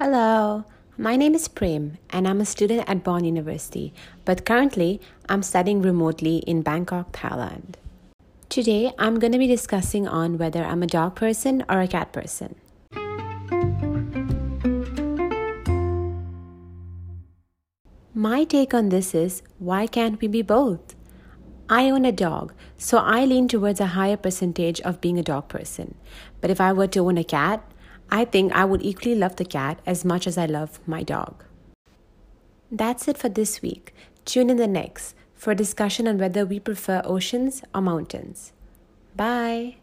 Hello, my name is Prem and I'm a student at Bond University, but currently I'm studying remotely in Bangkok, Thailand. Today I'm going to be discussing on whether I'm a dog person or a cat person. My take on this is why can't we be both? I own a dog, so I lean towards a higher percentage of being a dog person. But if I were to own a cat, I think I would equally love the cat as much as I love my dog. That's it for this week. Tune in the next for a discussion on whether we prefer oceans or mountains. Bye.